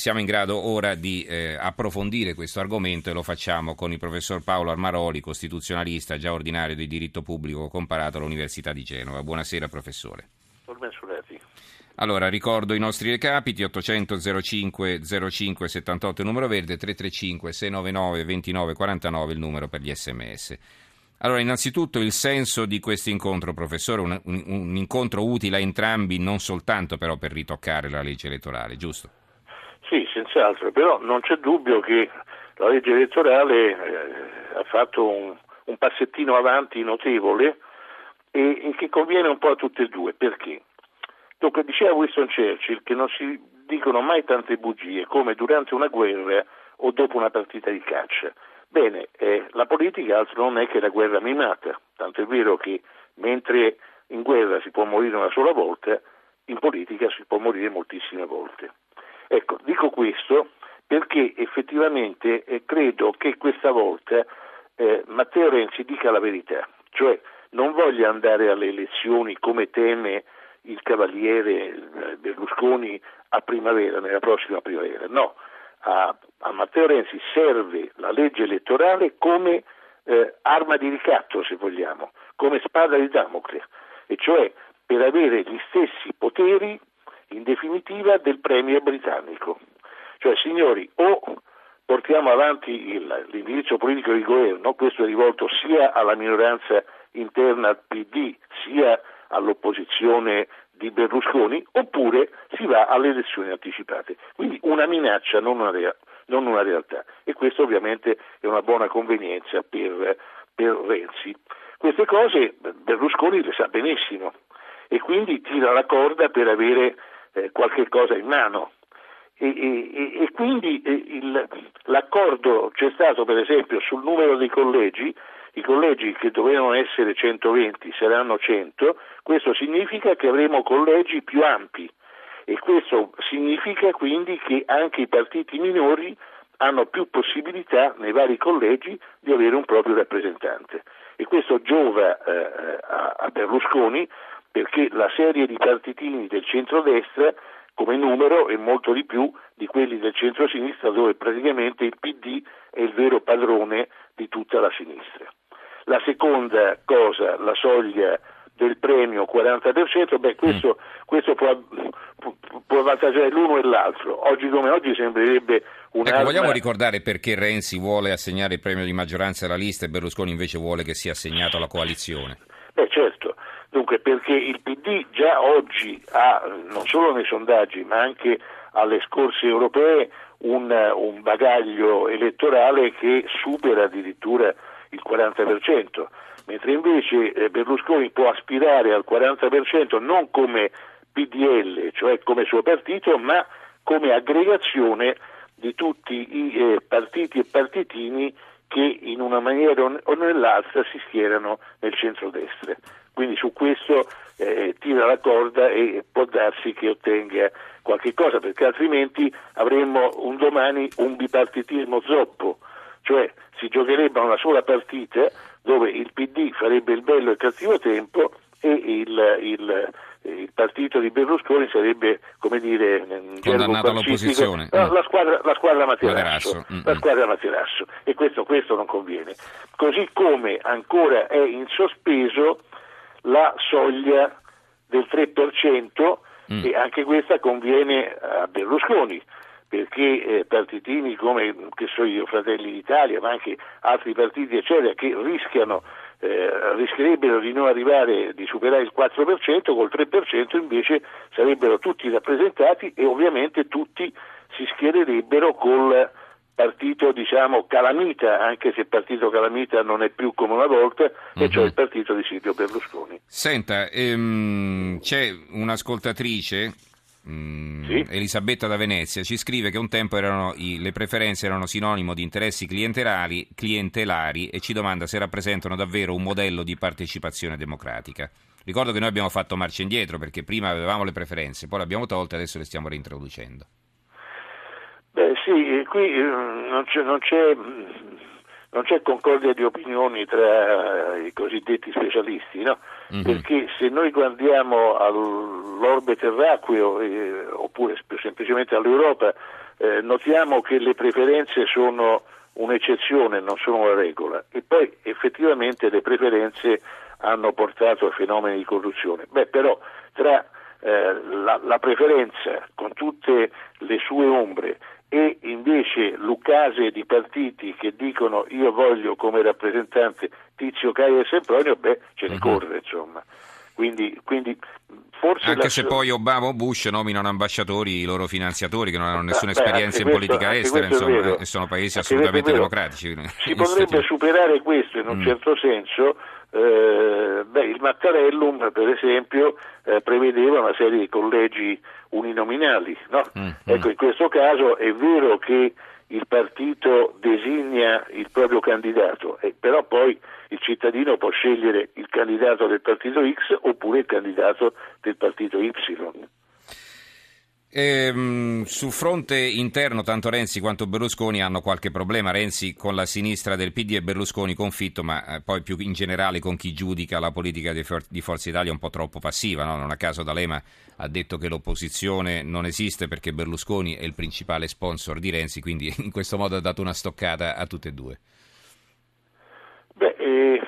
Siamo in grado ora di eh, approfondire questo argomento e lo facciamo con il professor Paolo Armaroli, costituzionalista, già ordinario di diritto pubblico comparato all'Università di Genova. Buonasera professore. Allora, ricordo i nostri recapiti, 800 05 05 78 il numero verde, 335 699 29 49 il numero per gli sms. Allora, innanzitutto il senso di questo incontro, professore, un, un, un incontro utile a entrambi, non soltanto però per ritoccare la legge elettorale, giusto? Sì, senz'altro, però non c'è dubbio che la legge elettorale eh, ha fatto un, un, passettino avanti notevole e, e, che conviene un po' a tutte e due. Perché? Dunque, diceva Winston Churchill che non si dicono mai tante bugie come durante una guerra o dopo una partita di caccia. Bene, eh, la politica altro non è che la guerra mimata, tanto è vero che mentre in guerra si può morire una sola volta, in politica si può morire moltissime volte. Ecco, dico questo perché effettivamente eh, credo che questa volta eh, Matteo Renzi dica la verità, cioè non voglia andare alle elezioni come teme il cavaliere eh, Berlusconi a primavera, nella prossima primavera, no, a, a Matteo Renzi serve la legge elettorale come eh, arma di ricatto, se vogliamo, come spada di Damocle, e cioè per avere gli stessi poteri in definitiva del Premier britannico. Cioè, signori, o portiamo avanti il, l'indirizzo politico del governo, questo è rivolto sia alla minoranza interna PD, sia all'opposizione di Berlusconi, oppure si va alle elezioni anticipate. Quindi una minaccia, non una, rea- non una realtà. E questo ovviamente è una buona convenienza per, per Renzi. Queste cose Berlusconi le sa benissimo e quindi tira la corda per avere eh, qualche cosa in mano. E, e, e quindi eh, il, l'accordo c'è stato per esempio sul numero dei collegi, i collegi che dovevano essere 120 saranno 100, questo significa che avremo collegi più ampi. E questo significa quindi che anche i partiti minori hanno più possibilità nei vari collegi di avere un proprio rappresentante. E questo giova eh, a, a Berlusconi perché la serie di partitini del centrodestra come numero è molto di più di quelli del centro-sinistra dove praticamente il PD è il vero padrone di tutta la sinistra. La seconda cosa, la soglia del premio 40%, beh questo, mm. questo può, può, avvantaggiare l'uno e l'altro. Oggi come oggi sembrerebbe una... Ecco, vogliamo ricordare perché Renzi vuole assegnare il premio di maggioranza alla lista e Berlusconi invece vuole che sia assegnato alla coalizione? Beh certo, Dunque perché il PD già oggi ha, non solo nei sondaggi, ma anche alle scorse europee, un, un bagaglio elettorale che supera addirittura il 40%, mentre invece eh, Berlusconi può aspirare al 40% non come PDL, cioè come suo partito, ma come aggregazione di tutti i eh, partiti e partitini che in una maniera o nell'altra si schierano nel centrodestra. Quindi su questo eh, tira la corda e può darsi che ottenga qualche cosa, perché altrimenti avremmo un domani un bipartitismo zoppo, cioè si giocherebbe una sola partita dove il PD farebbe il bello e il cattivo tempo e il, il, il partito di Berlusconi sarebbe, come dire, condannato all'opposizione. La, la, squadra, la squadra Materasso, la squadra Materasso. e questo, questo non conviene. Così come ancora è in sospeso la soglia del 3% mm. e anche questa conviene a Berlusconi perché eh, partitini come che so io, Fratelli d'Italia, ma anche altri partiti eccetera che rischiano eh, rischierebbero di non arrivare, di superare il 4%, col 3% invece sarebbero tutti rappresentati e ovviamente tutti si schiererebbero col partito diciamo calamita, anche se il partito calamita non è più come una volta, uh-huh. e cioè il partito di Silvio Berlusconi. Senta, ehm, c'è un'ascoltatrice Mm, sì. Elisabetta da Venezia ci scrive che un tempo erano, i, le preferenze erano sinonimo di interessi clientelari, clientelari e ci domanda se rappresentano davvero un modello di partecipazione democratica. Ricordo che noi abbiamo fatto marcia indietro perché prima avevamo le preferenze, poi le abbiamo tolte e adesso le stiamo reintroducendo. Beh sì, qui eh, non c'è, non c'è, non c'è concordia di opinioni tra i cosiddetti specialisti, no? Mm-hmm. perché se noi guardiamo all'orbe terracqueo eh, oppure semplicemente all'Europa, eh, notiamo che le preferenze sono un'eccezione, non sono la regola e poi effettivamente le preferenze hanno portato a fenomeni di corruzione. Beh, però tra eh, la, la, preferenza con tutte le sue ombre e invece l'ucase di partiti che dicono io voglio come rappresentante Tizio Caio e Sempronio, beh, ce ne uh-huh. corre insomma. Quindi, quindi Forse anche la... se poi Obama o Bush nominano ambasciatori i loro finanziatori che non hanno nessuna Beh, esperienza in questo, politica estera insomma, e sono paesi anche assolutamente democratici. Si potrebbe superare questo in un mm. certo senso. Eh, beh, il Mattarellum, per esempio, eh, prevedeva una serie di collegi uninominali. No? Mm, mm. ecco, in questo caso è vero che il partito designa il proprio candidato, eh, però poi il cittadino può scegliere il candidato del partito X oppure il candidato del partito Y. Ehm, sul fronte interno tanto Renzi quanto Berlusconi hanno qualche problema, Renzi con la sinistra del PD e Berlusconi confitto, ma eh, poi più in generale con chi giudica la politica di, For- di Forza Italia un po' troppo passiva, no? non a caso D'Alema ha detto che l'opposizione non esiste perché Berlusconi è il principale sponsor di Renzi, quindi in questo modo ha dato una stoccata a tutte e due. Beh, eh,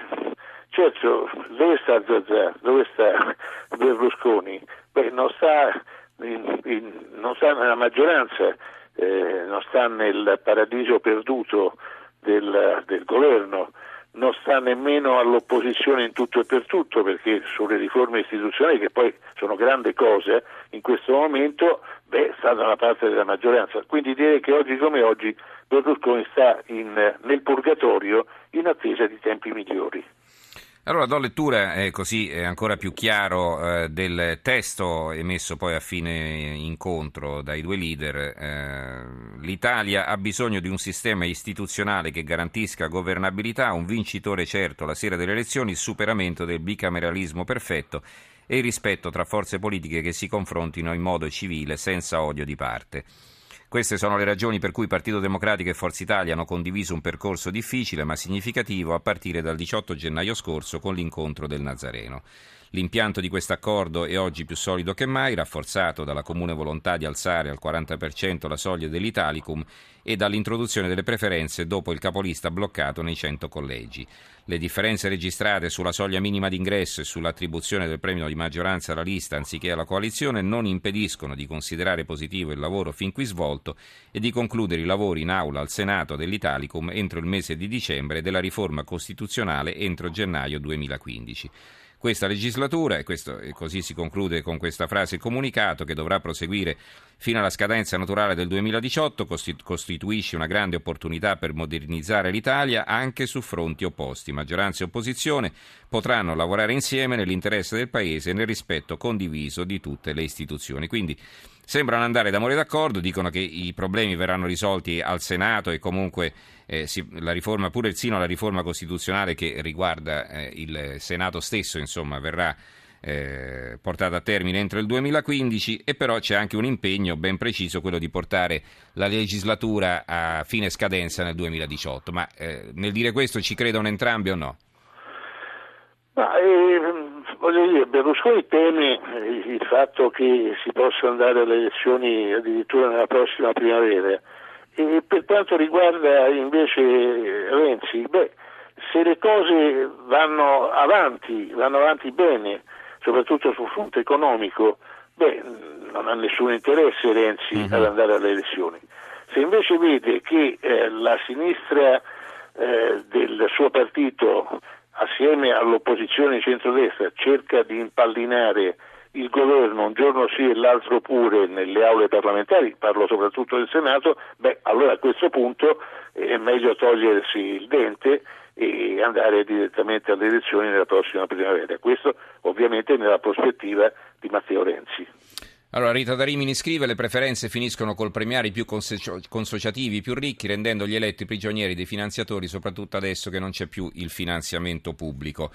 certo, dove sta Zazà? Dove sta Berlusconi? Beh, non sta, non sta nella maggioranza, eh, non sta nel paradiso perduto del, del governo, non sta nemmeno all'opposizione in tutto e per tutto, perché sulle riforme istituzionali, che poi sono grandi cose, in questo momento beh, sta dalla parte della maggioranza. Quindi direi che oggi come oggi Berlusconi sta in, nel purgatorio in attesa di tempi migliori. Allora do lettura, eh, così è ancora più chiaro, eh, del testo emesso poi a fine incontro dai due leader. Eh, L'Italia ha bisogno di un sistema istituzionale che garantisca governabilità, un vincitore certo la sera delle elezioni, il superamento del bicameralismo perfetto e il rispetto tra forze politiche che si confrontino in modo civile, senza odio di parte. Queste sono le ragioni per cui Partito Democratico e Forza Italia hanno condiviso un percorso difficile ma significativo a partire dal 18 gennaio scorso con l'incontro del Nazareno. L'impianto di questo accordo è oggi più solido che mai, rafforzato dalla comune volontà di alzare al 40% la soglia dell'Italicum e dall'introduzione delle preferenze dopo il capolista bloccato nei 100 collegi. Le differenze registrate sulla soglia minima d'ingresso e sull'attribuzione del premio di maggioranza alla lista anziché alla coalizione non impediscono di considerare positivo il lavoro fin qui svolto e di concludere i lavori in aula al Senato dell'Italicum entro il mese di dicembre e della riforma costituzionale entro gennaio 2015 questa legislatura e, questo, e così si conclude con questa frase il comunicato che dovrà proseguire fino alla scadenza naturale del 2018 costituisce una grande opportunità per modernizzare l'Italia anche su fronti opposti. Maggioranza e opposizione potranno lavorare insieme nell'interesse del Paese e nel rispetto condiviso di tutte le istituzioni. Quindi sembrano andare d'amore d'accordo, dicono che i problemi verranno risolti al Senato e comunque eh, si, la riforma, pure sino alla riforma costituzionale che riguarda eh, il Senato stesso, insomma, verrà eh, portata a termine entro il 2015 e però c'è anche un impegno ben preciso, quello di portare la legislatura a fine scadenza nel 2018. Ma eh, nel dire questo ci credono entrambi o no? Ma, eh, voglio dire, Berlusconi teme eh, il fatto che si possa andare alle elezioni addirittura nella prossima primavera e per quanto riguarda invece Renzi, beh, se le cose vanno avanti, vanno avanti bene, soprattutto sul fronte economico, beh, non ha nessun interesse Renzi uh-huh. ad andare alle elezioni. Se invece vede che eh, la sinistra eh, del suo partito assieme all'opposizione centrodestra cerca di impallinare il governo un giorno sì e l'altro pure nelle aule parlamentari, parlo soprattutto del Senato, beh allora a questo punto è meglio togliersi il dente e andare direttamente alle elezioni nella prossima primavera. Questo ovviamente nella prospettiva di Matteo Renzi. Allora, Rita Darimini scrive: Le preferenze finiscono col premiare i più consociativi, i più ricchi, rendendo gli eletti prigionieri dei finanziatori, soprattutto adesso che non c'è più il finanziamento pubblico.